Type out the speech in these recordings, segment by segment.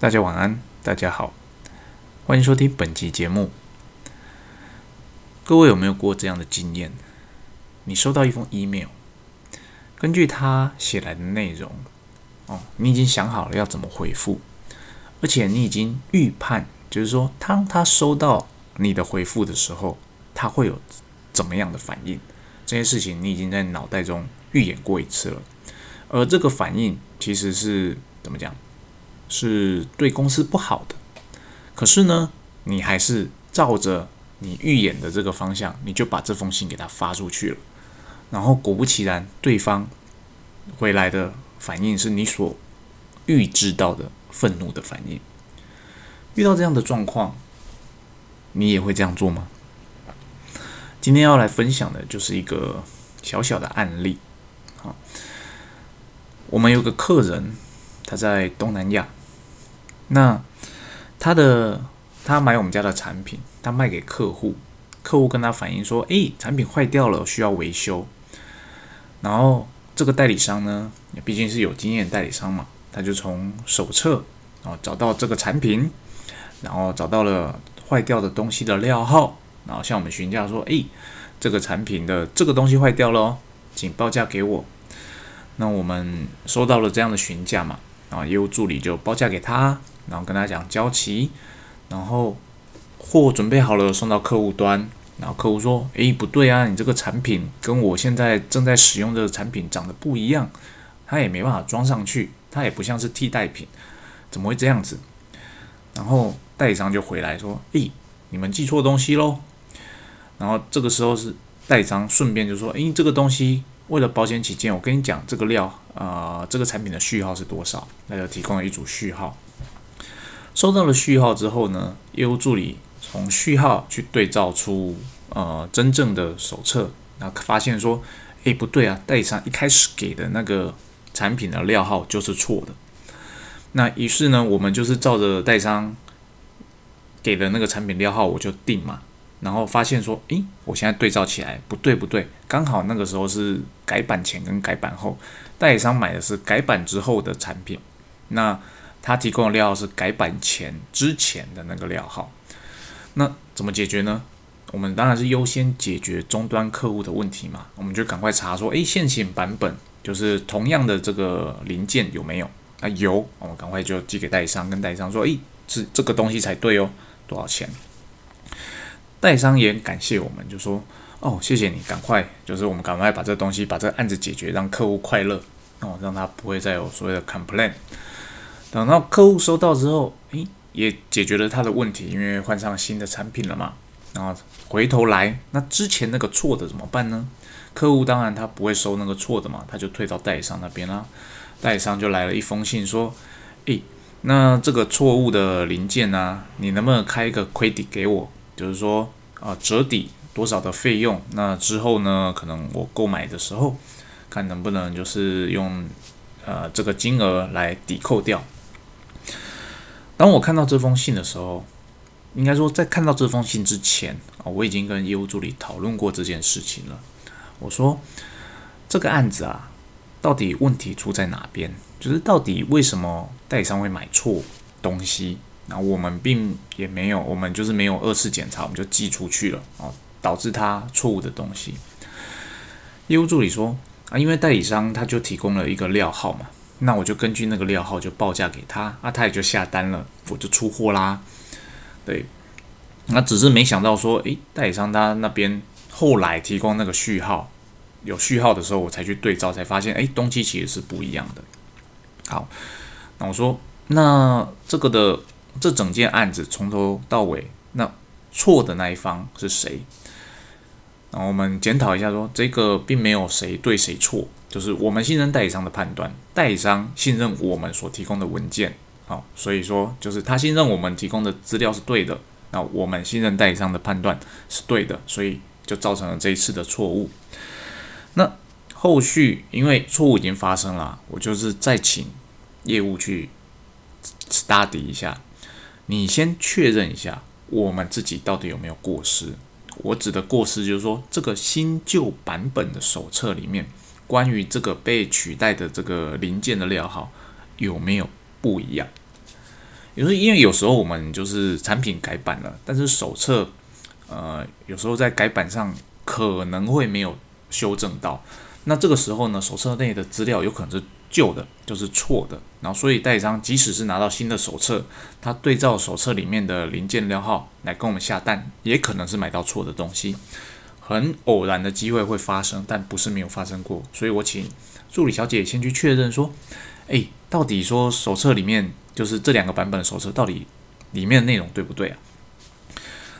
大家晚安，大家好，欢迎收听本集节目。各位有没有过这样的经验？你收到一封 email，根据他写来的内容，哦，你已经想好了要怎么回复，而且你已经预判，就是说，当他收到你的回复的时候，他会有怎么样的反应？这件事情你已经在脑袋中预演过一次了，而这个反应其实是怎么讲？是对公司不好的，可是呢，你还是照着你预演的这个方向，你就把这封信给他发出去了。然后果不其然，对方回来的反应是你所预知到的愤怒的反应。遇到这样的状况，你也会这样做吗？今天要来分享的就是一个小小的案例。好，我们有个客人，他在东南亚。那他的他买我们家的产品，他卖给客户，客户跟他反映说：“诶，产品坏掉了，需要维修。”然后这个代理商呢，毕竟是有经验代理商嘛，他就从手册啊找到这个产品，然后找到了坏掉的东西的料号，然后向我们询价说：“诶，这个产品的这个东西坏掉了哦，请报价给我。”那我们收到了这样的询价嘛，啊，业务助理就报价给他。然后跟他讲交期，然后货准备好了送到客户端，然后客户说：“诶，不对啊，你这个产品跟我现在正在使用的产品长得不一样，它也没办法装上去，它也不像是替代品，怎么会这样子？”然后代理商就回来说：“诶，你们记错东西喽。”然后这个时候是代理商顺便就说：“诶，这个东西为了保险起见，我跟你讲这个料啊，这个产品的序号是多少？那就提供了一组序号。”收到了序号之后呢，业务助理从序号去对照出呃真正的手册，那发现说，诶不对啊，代理商一开始给的那个产品的料号就是错的。那于是呢，我们就是照着代理商给的那个产品料号我就定嘛，然后发现说，诶，我现在对照起来不对不对，刚好那个时候是改版前跟改版后，代理商买的是改版之后的产品，那。他提供的料号是改版前之前的那个料号，那怎么解决呢？我们当然是优先解决终端客户的问题嘛，我们就赶快查说，诶，现行版本就是同样的这个零件有没有？啊有，我们赶快就寄给代理商，跟代理商说，诶，这这个东西才对哦，多少钱？代理商也感谢我们，就说，哦，谢谢你，赶快，就是我们赶快把这个东西把这个案子解决，让客户快乐，哦，让他不会再有所谓的 complain。等到客户收到之后，诶，也解决了他的问题，因为换上新的产品了嘛。然后回头来，那之前那个错的怎么办呢？客户当然他不会收那个错的嘛，他就退到代理商那边啦。代理商就来了一封信说，诶，那这个错误的零件呢，你能不能开一个 credit 给我？就是说啊，折抵多少的费用？那之后呢，可能我购买的时候，看能不能就是用呃这个金额来抵扣掉。当我看到这封信的时候，应该说在看到这封信之前啊，我已经跟业务助理讨论过这件事情了。我说这个案子啊，到底问题出在哪边？就是到底为什么代理商会买错东西？那我们并也没有，我们就是没有二次检查，我们就寄出去了啊，导致他错误的东西。业务助理说啊，因为代理商他就提供了一个料号嘛。那我就根据那个料号就报价给他，啊，他也就下单了，我就出货啦。对，那只是没想到说，诶，代理商他那边后来提供那个序号，有序号的时候，我才去对照，才发现，诶，东西其实是不一样的。好，那我说，那这个的这整件案子从头到尾，那错的那一方是谁？那我们检讨一下，说这个并没有谁对谁错。就是我们信任代理商的判断，代理商信任我们所提供的文件，好，所以说就是他信任我们提供的资料是对的，那我们信任代理商的判断是对的，所以就造成了这一次的错误。那后续因为错误已经发生了，我就是再请业务去 study 一下，你先确认一下我们自己到底有没有过失。我指的过失就是说这个新旧版本的手册里面。关于这个被取代的这个零件的料号有没有不一样？有时候因为有时候我们就是产品改版了，但是手册呃有时候在改版上可能会没有修正到，那这个时候呢，手册内的资料有可能是旧的，就是错的，然后所以代理商即使是拿到新的手册，他对照手册里面的零件料号来跟我们下单，也可能是买到错的东西。很偶然的机会会发生，但不是没有发生过。所以我请助理小姐先去确认说，哎，到底说手册里面就是这两个版本的手册，到底里面的内容对不对啊？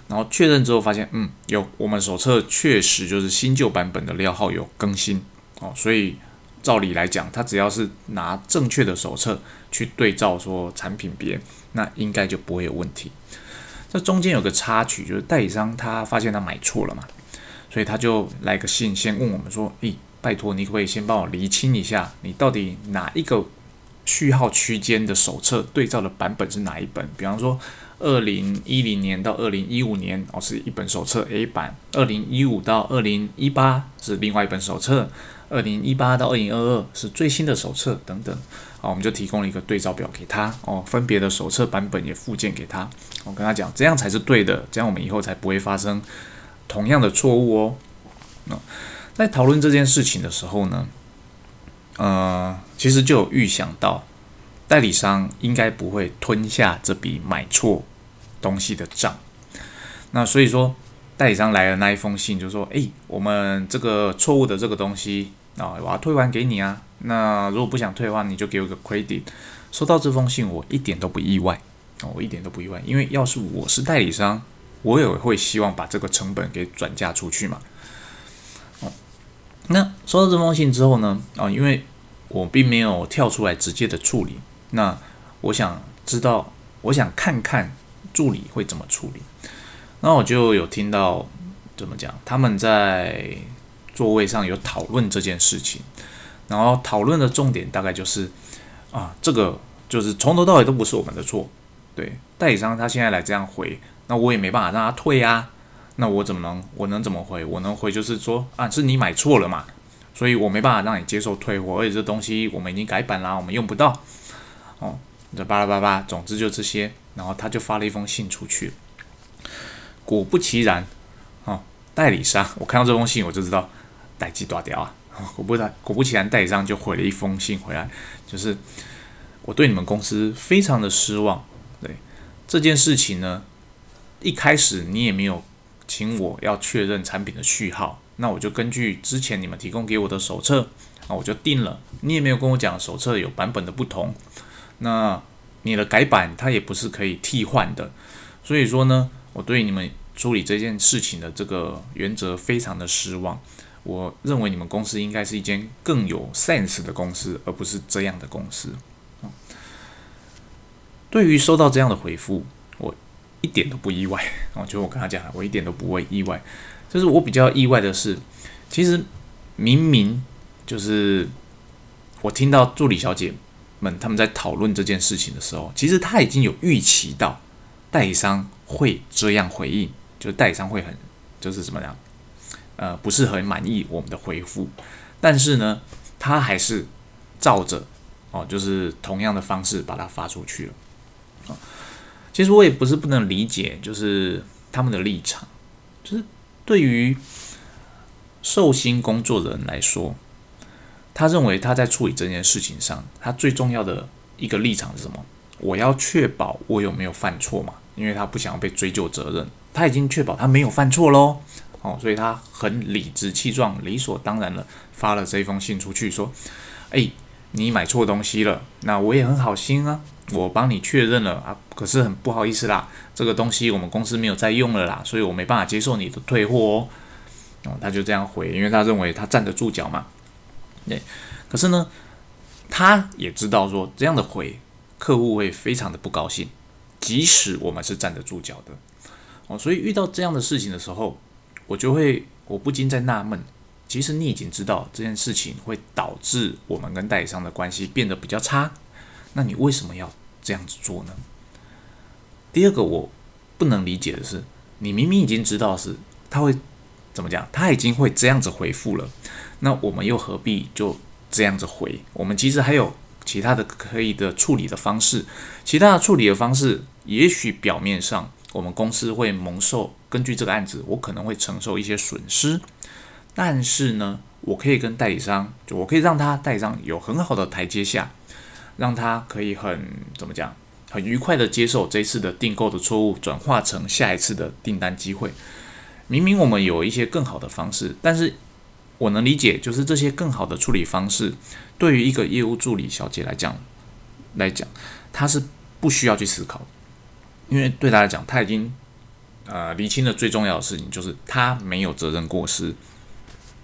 然后确认之后发现，嗯，有，我们手册确实就是新旧版本的料号有更新哦。所以照理来讲，他只要是拿正确的手册去对照说产品别，那应该就不会有问题。这中间有个插曲，就是代理商他发现他买错了嘛。所以他就来个信，先问我们说：“诶，拜托，你可不可以先帮我厘清一下，你到底哪一个序号区间的手册对照的版本是哪一本？比方说，二零一零年到二零一五年哦是一本手册 A 版，二零一五到二零一八是另外一本手册，二零一八到二零二二是最新的手册等等。好，我们就提供了一个对照表给他哦，分别的手册版本也附件给他。我跟他讲，这样才是对的，这样我们以后才不会发生。”同样的错误哦，那在讨论这件事情的时候呢，呃，其实就有预想到代理商应该不会吞下这笔买错东西的账。那所以说，代理商来了那一封信就说：“哎，我们这个错误的这个东西啊，我要退还给你啊。那如果不想退的话，你就给我个 credit。”收到这封信，我一点都不意外哦，我一点都不意外，因为要是我是代理商。我也会希望把这个成本给转嫁出去嘛。哦，那收到这封信之后呢？啊，因为我并没有跳出来直接的处理，那我想知道，我想看看助理会怎么处理。那我就有听到怎么讲，他们在座位上有讨论这件事情，然后讨论的重点大概就是啊，这个就是从头到尾都不是我们的错，对，代理商他现在来这样回。那我也没办法让他退呀，那我怎么能？我能怎么回？我能回就是说啊，是你买错了嘛，所以我没办法让你接受退货，而且这东西我们已经改版啦，我们用不到。哦，这巴拉巴拉，总之就这些。然后他就发了一封信出去，果不其然，哦，代理商，我看到这封信我就知道代机断掉啊。果不然，果不其然，代理商就回了一封信回来，就是我对你们公司非常的失望。对这件事情呢。一开始你也没有请我要确认产品的序号，那我就根据之前你们提供给我的手册，那我就定了。你也没有跟我讲手册有版本的不同，那你的改版它也不是可以替换的。所以说呢，我对你们处理这件事情的这个原则非常的失望。我认为你们公司应该是一间更有 sense 的公司，而不是这样的公司。对于收到这样的回复。我一点都不意外，我觉得我跟他讲，我一点都不会意外。就是我比较意外的是，其实明明就是我听到助理小姐们他们在讨论这件事情的时候，其实他已经有预期到代理商会这样回应，就是代理商会很就是怎么样，呃，不是很满意我们的回复，但是呢，他还是照着哦，就是同样的方式把它发出去了，啊。其实我也不是不能理解，就是他们的立场，就是对于寿星工作的人来说，他认为他在处理这件事情上，他最重要的一个立场是什么？我要确保我有没有犯错嘛？因为他不想要被追究责任，他已经确保他没有犯错喽，哦，所以他很理直气壮、理所当然的发了这封信出去，说：“哎，你买错东西了，那我也很好心啊。”我帮你确认了啊，可是很不好意思啦，这个东西我们公司没有在用了啦，所以我没办法接受你的退货哦。哦，他就这样回，因为他认为他站得住脚嘛。对，可是呢，他也知道说这样的回客户会非常的不高兴，即使我们是站得住脚的哦，所以遇到这样的事情的时候，我就会我不禁在纳闷，其实你已经知道这件事情会导致我们跟代理商的关系变得比较差，那你为什么要？这样子做呢？第二个我不能理解的是，你明明已经知道是他会怎么讲，他已经会这样子回复了，那我们又何必就这样子回？我们其实还有其他的可以的处理的方式，其他的处理的方式，也许表面上我们公司会蒙受根据这个案子，我可能会承受一些损失，但是呢，我可以跟代理商，就我可以让他代理商有很好的台阶下，让他可以很怎么讲，很愉快的接受这次的订购的错误，转化成下一次的订单机会。明明我们有一些更好的方式，但是我能理解，就是这些更好的处理方式。对于一个业务助理小姐来讲，来讲，她是不需要去思考，因为对她来讲，她已经呃理清了最重要的事情，就是他没有责任过失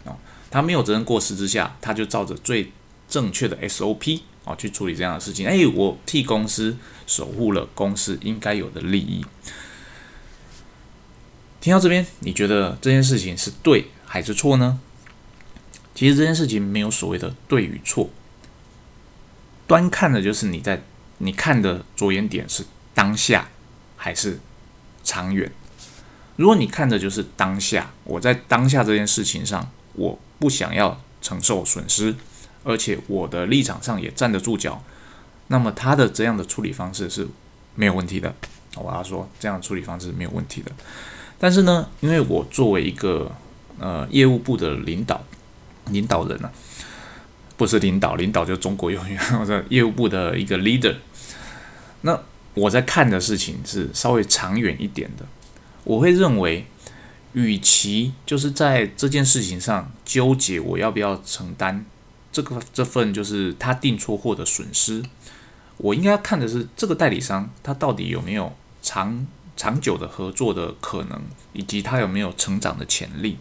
哦，他没有责任过失之下，他就照着最正确的 SOP 哦去处理这样的事情。哎，我替公司守护了公司应该有的利益。听到这边，你觉得这件事情是对还是错呢？其实这件事情没有所谓的对与错，端看的就是你在你看的着眼点是当下还是长远。如果你看的就是当下，我在当下这件事情上，我不想要承受损失，而且我的立场上也站得住脚，那么他的这样的处理方式是没有问题的。我要说，这样处理方式是没有问题的。但是呢，因为我作为一个呃业务部的领导。领导人呢，不是领导，领导就中国用语，或者业务部的一个 leader。那我在看的事情是稍微长远一点的，我会认为，与其就是在这件事情上纠结我要不要承担这个这份就是他订错货的损失，我应该看的是这个代理商他到底有没有长长久的合作的可能，以及他有没有成长的潜力。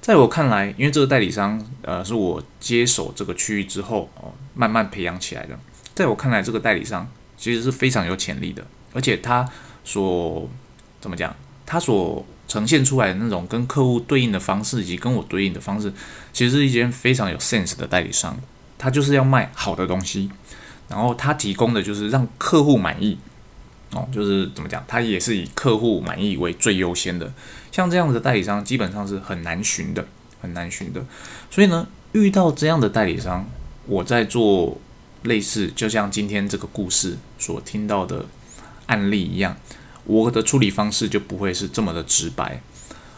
在我看来，因为这个代理商，呃，是我接手这个区域之后哦，慢慢培养起来的。在我看来，这个代理商其实是非常有潜力的，而且他所怎么讲，他所呈现出来的那种跟客户对应的方式，以及跟我对应的方式，其实是一间非常有 sense 的代理商。他就是要卖好的东西，然后他提供的就是让客户满意。哦，就是怎么讲，他也是以客户满意为最优先的。像这样的代理商，基本上是很难寻的，很难寻的。所以呢，遇到这样的代理商，我在做类似，就像今天这个故事所听到的案例一样，我的处理方式就不会是这么的直白，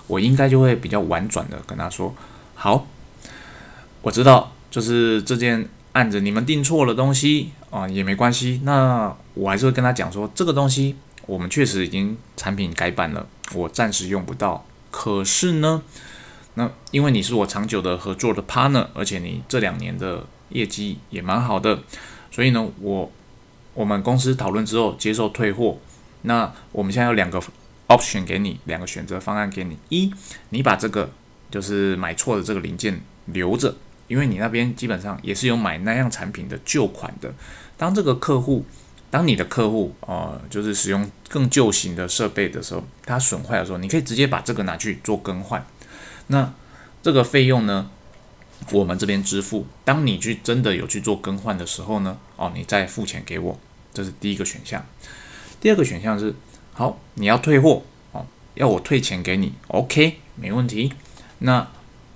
我应该就会比较婉转的跟他说：“好，我知道，就是这件案子你们订错了东西。”啊，也没关系。那我还是会跟他讲说，这个东西我们确实已经产品改版了，我暂时用不到。可是呢，那因为你是我长久的合作的 partner，而且你这两年的业绩也蛮好的，所以呢，我我们公司讨论之后接受退货。那我们现在有两个 option 给你，两个选择方案给你：一，你把这个就是买错的这个零件留着。因为你那边基本上也是有买那样产品的旧款的，当这个客户，当你的客户呃，就是使用更旧型的设备的时候，它损坏的时候，你可以直接把这个拿去做更换。那这个费用呢，我们这边支付。当你去真的有去做更换的时候呢，哦，你再付钱给我，这是第一个选项。第二个选项是，好，你要退货哦，要我退钱给你，OK，没问题。那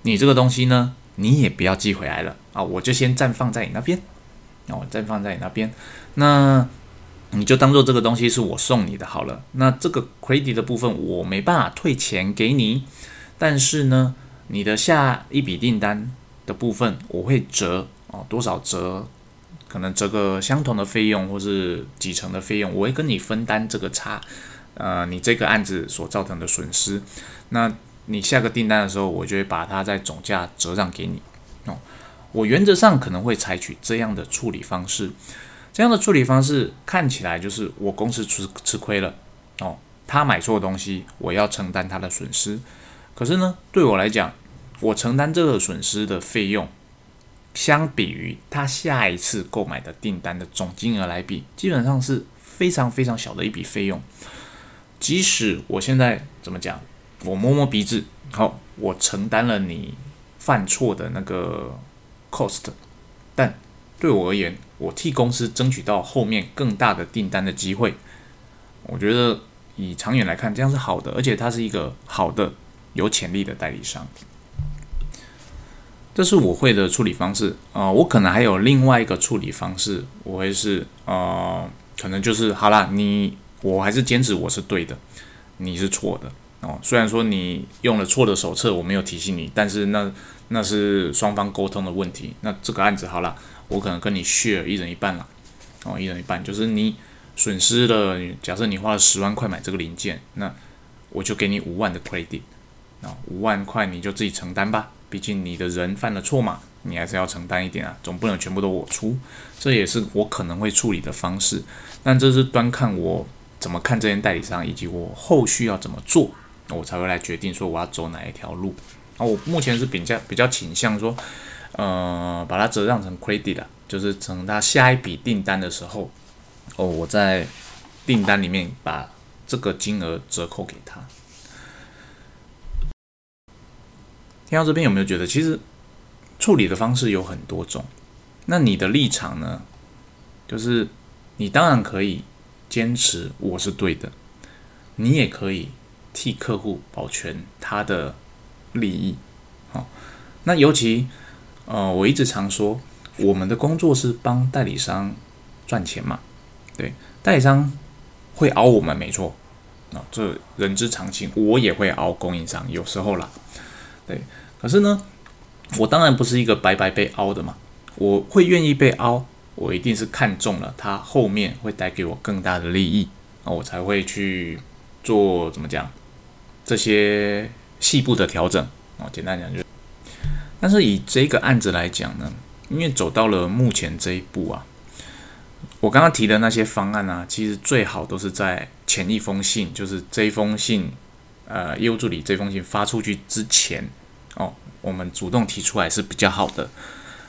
你这个东西呢？你也不要寄回来了啊！我就先暂放在你那边，那哦，暂放在你那边。那你就当做这个东西是我送你的好了。那这个 credit 的部分我没办法退钱给你，但是呢，你的下一笔订单的部分我会折哦，多少折？可能折个相同的费用，或是几成的费用，我会跟你分担这个差。呃，你这个案子所造成的损失，那。你下个订单的时候，我就会把它在总价折让给你哦。我原则上可能会采取这样的处理方式，这样的处理方式看起来就是我公司吃吃亏了哦。他买错东西，我要承担他的损失。可是呢，对我来讲，我承担这个损失的费用，相比于他下一次购买的订单的总金额来比，基本上是非常非常小的一笔费用。即使我现在怎么讲？我摸摸鼻子，好，我承担了你犯错的那个 cost，但对我而言，我替公司争取到后面更大的订单的机会，我觉得以长远来看，这样是好的，而且他是一个好的、有潜力的代理商。这是我会的处理方式啊。我可能还有另外一个处理方式，我会是呃，可能就是好啦，你我还是坚持我是对的，你是错的哦。虽然说你用了错的手册，我没有提醒你，但是那那是双方沟通的问题。那这个案子好了，我可能跟你 share 一人一半了哦，一人一半，就是你损失了，假设你花了十万块买这个零件，那我就给你五万的 credit。啊，五万块你就自己承担吧，毕竟你的人犯了错嘛，你还是要承担一点啊，总不能全部都我出。这也是我可能会处理的方式，但这是端看我怎么看这件代理商，以及我后续要怎么做，我才会来决定说我要走哪一条路。啊，我目前是比较比较倾向说，呃，把它折让成 credit 啊，就是等他下一笔订单的时候，哦，我在订单里面把这个金额折扣给他。听到这边有没有觉得，其实处理的方式有很多种？那你的立场呢？就是你当然可以坚持我是对的，你也可以替客户保全他的利益。好，那尤其呃，我一直常说，我们的工作是帮代理商赚钱嘛。对，代理商会熬我们没错，啊，这人之常情。我也会熬供应商，有时候啦，对。可是呢，我当然不是一个白白被凹的嘛，我会愿意被凹，我一定是看中了它后面会带给我更大的利益，那我才会去做怎么讲这些细部的调整啊。简单讲就，但是以这个案子来讲呢，因为走到了目前这一步啊，我刚刚提的那些方案呢，其实最好都是在前一封信，就是这一封信，呃，业务助理这封信发出去之前。哦，我们主动提出来是比较好的。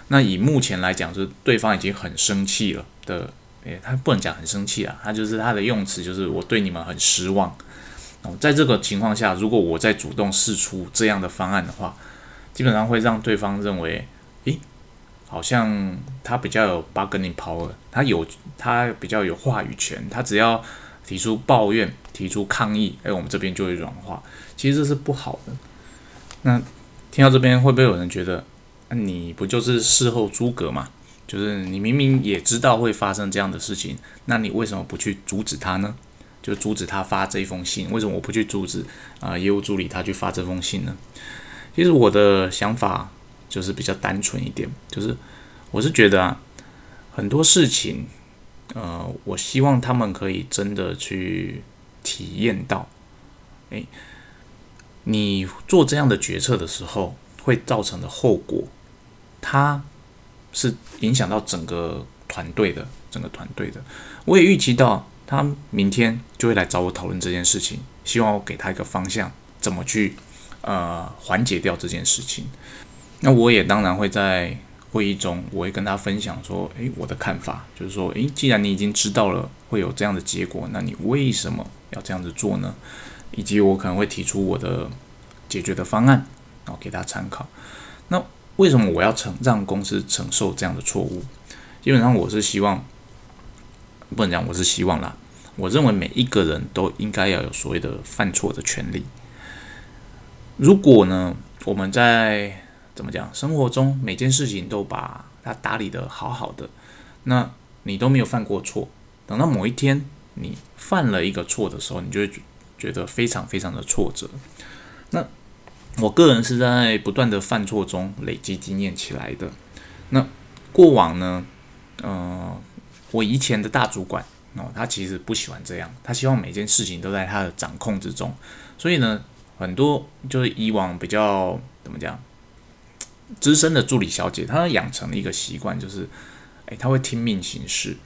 那以目前来讲，就是对方已经很生气了的，诶，他不能讲很生气啊，他就是他的用词就是我对你们很失望。哦，在这个情况下，如果我再主动试出这样的方案的话，基本上会让对方认为，诶，好像他比较有 bargaining power，他有他比较有话语权，他只要提出抱怨、提出抗议，诶，我们这边就会软化。其实这是不好的。那。听到这边会不会有人觉得，你不就是事后诸葛嘛？就是你明明也知道会发生这样的事情，那你为什么不去阻止他呢？就阻止他发这封信，为什么我不去阻止啊业务助理他去发这封信呢？其实我的想法就是比较单纯一点，就是我是觉得啊，很多事情，呃，我希望他们可以真的去体验到，诶。你做这样的决策的时候，会造成的后果，它是影响到整个团队的，整个团队的。我也预期到他明天就会来找我讨论这件事情，希望我给他一个方向，怎么去呃缓解掉这件事情。那我也当然会在会议中，我会跟他分享说，诶，我的看法就是说，诶，既然你已经知道了会有这样的结果，那你为什么要这样子做呢？以及我可能会提出我的解决的方案，然后给他参考。那为什么我要承让公司承受这样的错误？基本上我是希望，不能讲我是希望啦。我认为每一个人都应该要有所谓的犯错的权利。如果呢，我们在怎么讲生活中每件事情都把它打理的好好的，那你都没有犯过错。等到某一天你犯了一个错的时候，你就会。觉得非常非常的挫折。那我个人是在不断的犯错中累积经验起来的。那过往呢，呃，我以前的大主管哦，他其实不喜欢这样，他希望每件事情都在他的掌控之中。所以呢，很多就是以往比较怎么讲，资深的助理小姐，她养成了一个习惯，就是，诶，她会听命行事。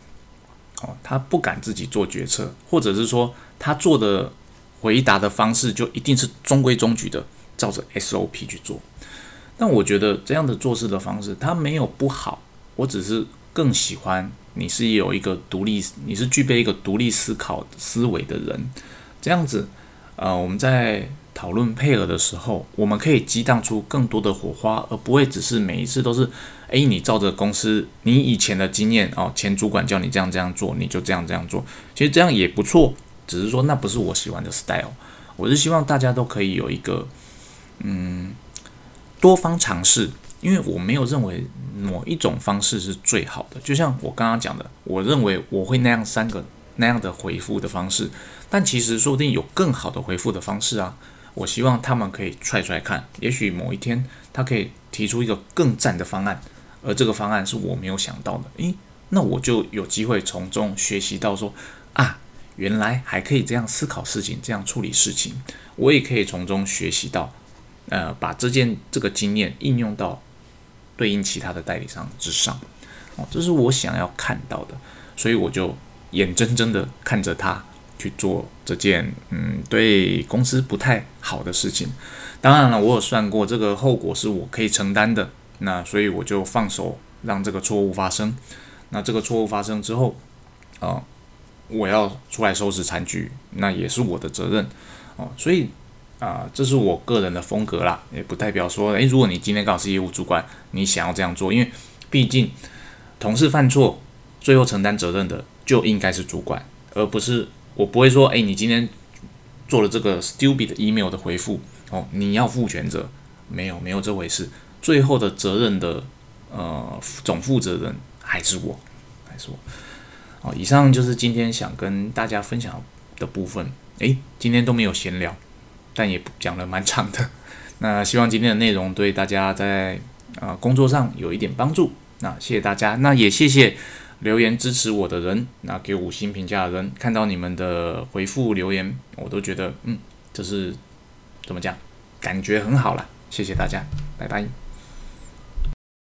哦，她不敢自己做决策，或者是说她做的。回答的方式就一定是中规中矩的，照着 SOP 去做。但我觉得这样的做事的方式，它没有不好。我只是更喜欢你是有一个独立，你是具备一个独立思考思维的人。这样子，呃，我们在讨论配合的时候，我们可以激荡出更多的火花，而不会只是每一次都是，诶，你照着公司你以前的经验哦，前主管叫你这样这样做，你就这样这样做。其实这样也不错。只是说那不是我喜欢的 style，我是希望大家都可以有一个嗯多方尝试，因为我没有认为某一种方式是最好的。就像我刚刚讲的，我认为我会那样三个那样的回复的方式，但其实说不定有更好的回复的方式啊。我希望他们可以踹出来看，也许某一天他可以提出一个更赞的方案，而这个方案是我没有想到的。诶，那我就有机会从中学习到说啊，原来还可以这样思考事情，这样处理事情。我也可以从中学习到，呃，把这件这个经验应用到对应其他的代理商之上。哦，这是我想要看到的，所以我就眼睁睁的看着他。去做这件嗯对公司不太好的事情，当然了，我有算过这个后果是我可以承担的，那所以我就放手让这个错误发生。那这个错误发生之后，啊，我要出来收拾残局，那也是我的责任哦。所以啊，这是我个人的风格啦，也不代表说，诶，如果你今天刚好是业务主管，你想要这样做，因为毕竟同事犯错，最后承担责任的就应该是主管，而不是。我不会说，哎，你今天做了这个 stupid email 的回复，哦，你要负全责，没有，没有这回事。最后的责任的，呃，总负责人还是我，还是我。哦，以上就是今天想跟大家分享的部分。诶，今天都没有闲聊，但也讲了蛮长的。那希望今天的内容对大家在啊工作上有一点帮助。那谢谢大家，那也谢谢。留言支持我的人，那给五星评价的人，看到你们的回复留言，我都觉得，嗯，这是怎么讲，感觉很好了。谢谢大家，拜拜。